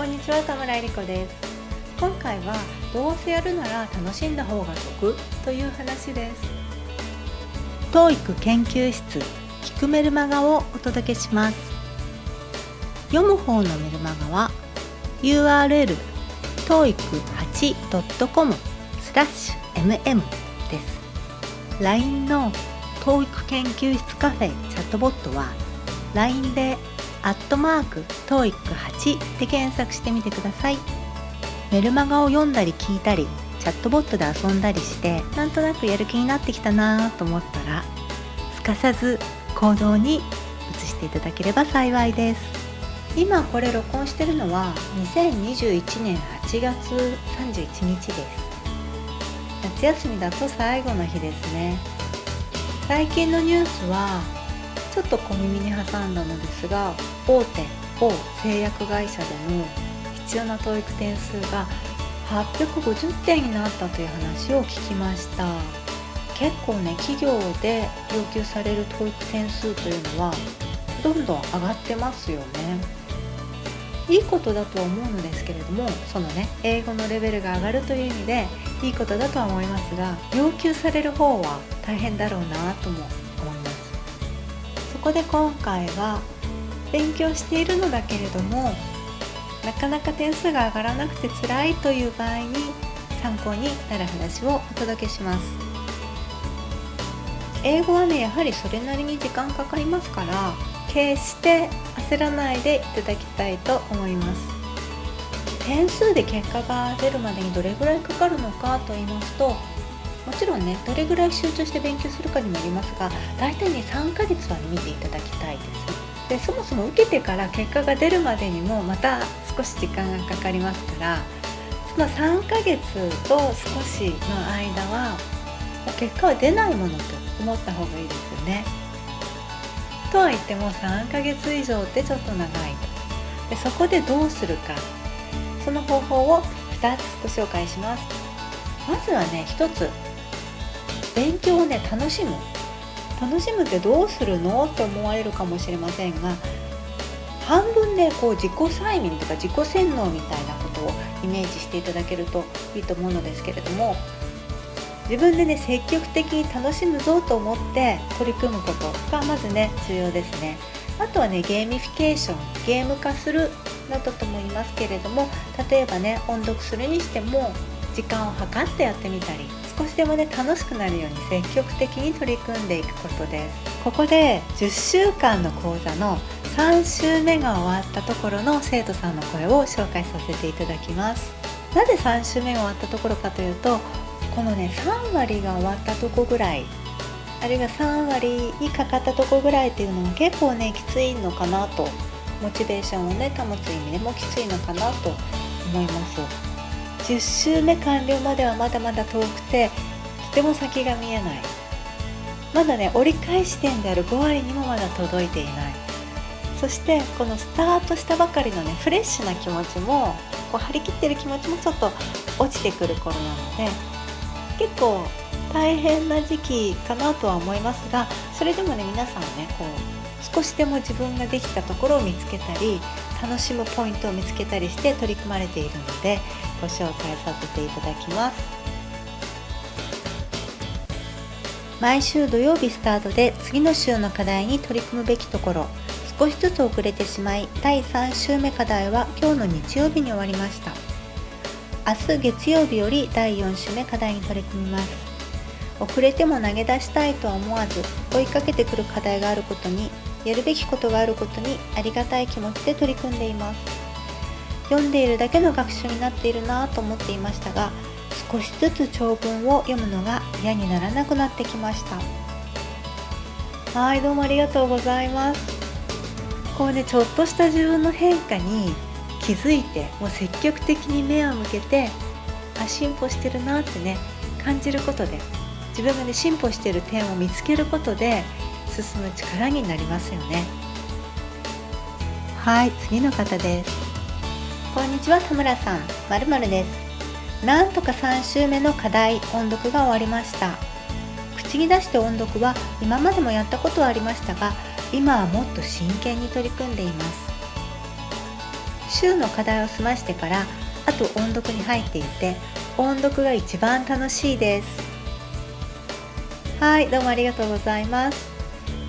こんにちは田村えり子です。今回はどうせやるなら楽しんだ方が得という話です。TOEIC 研究室聞くメルマガをお届けします。読む方のメルマガは URL toeic8.com スラッシュ mm です。LINE の TOEIC 研究室カフェチャットボットは LINE でアットマーク TOEIC8 で検索してみてください。メルマガを読んだり聞いたりチャットボットで遊んだりしてなんとなくやる気になってきたなと思ったらすかさず行動に移していただければ幸いです。今これ録音してるのは2021年8月31日です。夏休みだと最後の日ですね。最近のニュースはちょっと小耳に挟んだのですが大手某製薬会社での必要な TOEIC 点数が850点になったという話を聞きました。結構ね企業で要求される教育点数というのはどんどん上がってますよね。いいことだとは思うのですけれどもそのね英語のレベルが上がるという意味でいいことだとは思いますが要求される方は大変だろうなともそこで今回は勉強しているのだけれどもなかなか点数が上がらなくて辛いという場合に参考になる話をお届けします。英語はねやはりそれなりに時間かかりますから決して焦らないでいただきたいと思います。点数で結果が出るまでにどれぐらいかかるのかと言いますともちろんねどれぐらい集中して勉強するかにもよりますが大体ね3ヶ月は見ていただきたいです。でそもそも受けてから結果が出るまでにもまた少し時間がかかりますからその3ヶ月と少しの間は結果は出ないものと思った方がいいですよね。とは言っても3ヶ月以上ってちょっと長いと。でそこでどうするか。その方法を2つご紹介します。まずはね1つ。勉強をね楽しむ。楽しむってどうするの？って思われるかもしれませんが半分ねこう自己催眠とか自己洗脳みたいなことをイメージしていただけるといいと思うのですけれども自分でね積極的に楽しむぞと思って取り組むことがまずね重要ですね。あとはねゲーミフィケーションゲーム化するなどとも言いますけれども例えばね音読するにしても時間を計ってやってみたり少しでもね楽しくなるように積極的に取り組んでいくことですここで10週間の講座の3週目が終わったところの生徒さんの声を紹介させていただきます。なぜ3週目が終わったところかというとこのね3割が終わったとこぐらいあるいは3割にかかったとこぐらいっていうのは結構ねきついのかなとモチベーションをね保つ意味でもきついのかなと思います。10週目完了まではまだまだ遠くてとても先が見えない。まだね折り返し点である5割にもまだ届いていない。そしてこのスタートしたばかりのねフレッシュな気持ちもこう張り切ってる気持ちもちょっと落ちてくる頃なので結構大変な時期かなとは思いますがそれでもね皆さんねこう少しでも自分ができたところを見つけたり楽しむポイントを見つけたりして取り組まれているのでご紹介させていただきます。毎週土曜日スタートで次の週の課題に取り組むべきところ少しずつ遅れてしまい第3週目課題は今日の日曜日に終わりました。明日月曜日より第4週目課題に取り組みます。遅れても投げ出したいとは思わず追いかけてくる課題があることにやるべきことがあることにありがたい気持ちで取り組んでいます。読んでいるだけの学習になっているなぁと思っていましたが少しずつ長文を読むのが嫌にならなくなってきました。はいどうもありがとうございます。こうねちょっとした自分の変化に気づいてもう積極的に目を向けてあ進歩してるなってね感じることで自分がね進歩してる点を見つけることで進む力になりますよね。はい次の方です。こんにちは田村さん。まるまるです。なんとか3週目の課題音読が終わりました。口に出して音読は今までもやったことはありましたが今はもっと真剣に取り組んでいます。週の課題を済ましてからあと音読に入っていて音読が一番楽しいです。はいどうもありがとうございます。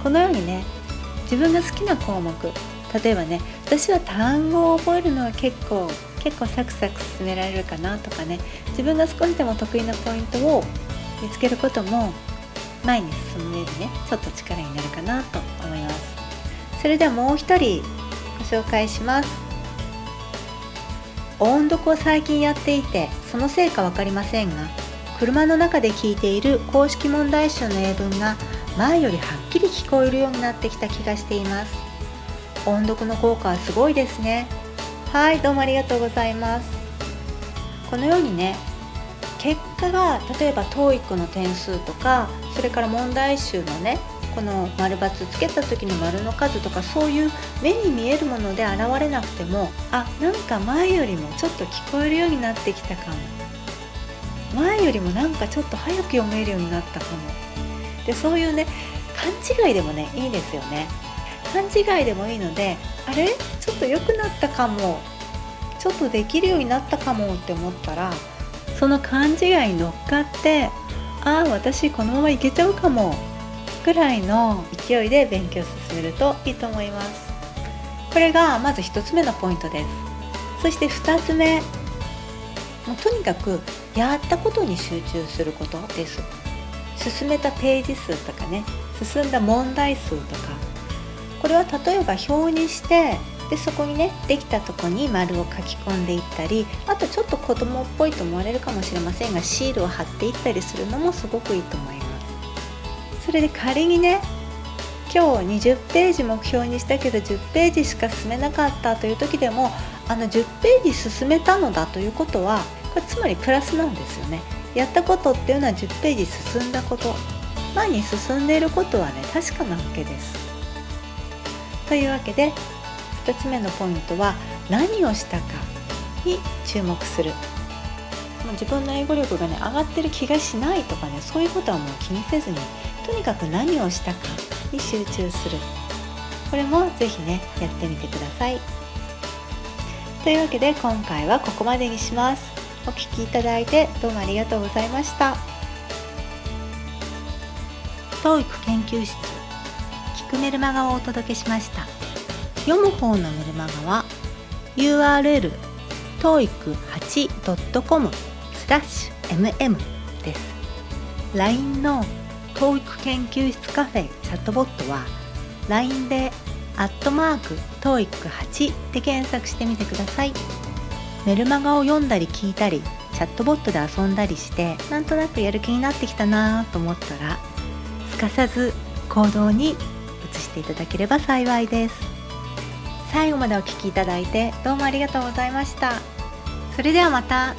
このようにね自分が好きな項目例えばね私は単語を覚えるのは結構結構サクサク進められるかなとかね。自分が少しでも得意なポイントを見つけることも前に進む上でねちょっと力になるかなと思います。それではもう一人ご紹介します。音読を最近やっていてそのせいか分かりませんが車の中で聞いている公式問題集の英文が前よりはっきり聞こえるようになってきた気がしています。音読の効果はすごいですね。はいどうもありがとうございます。このようにね結果が例えば TOEIC の点数とかそれから問題集のねこの丸×つけた時の丸の数とかそういう目に見えるもので現れなくてもあなんか前よりもちょっと聞こえるようになってきたかも。前よりもなんかちょっと早く読めるようになったかも。でそういうね勘違いでもねいいですよね。勘違いでもいいのであれ？ちょっと良くなったかも。ちょっとできるようになったかもって思ったらその勘違いに乗っかってああ私このままいけちゃうかも。ぐらいの勢いで勉強を進めるといいと思います。これがまず1つ目のポイントです。そして2つ目。もうとにかくやったことに集中することです。進めたページ数とかね。進んだ問題数とか。これは例えば表にしてでそこにねできたとこに丸を書き込んでいったりあとちょっと子供っぽいと思われるかもしれませんがシールを貼っていったりするのもすごくいいと思います。それで仮にね今日20ページ目標にしたけど10ページしか進めなかったという時でもあの10ページ進めたのだということはこれつまりプラスなんですよね。やったことっていうのは10ページ進んだこと。前に進んでいることはね確かなわけです。というわけで2つ目のポイントは何をしたかに注目する。自分の英語力がね上がってる気がしないとかねそういうことはもう気にせずにとにかく何をしたかに集中する。これもぜひねやってみてください。というわけで今回はここまでにします。お聴きいただいてどうもありがとうございました。教育研究室。くメルマガをお届けしました。読む方のメルマガは URL toeic8.com スラッシュ mm です。LINE の TOEIC 研究室カフェチャットボットは LINE でアットマーク TOEIC8 で検索してみてください。メルマガを読んだり聞いたりチャットボットで遊んだりしてなんとなくやる気になってきたなと思ったらすかさず行動にしていただければ幸いです。最後までお聴きいただいてどうもありがとうございました。それではまた。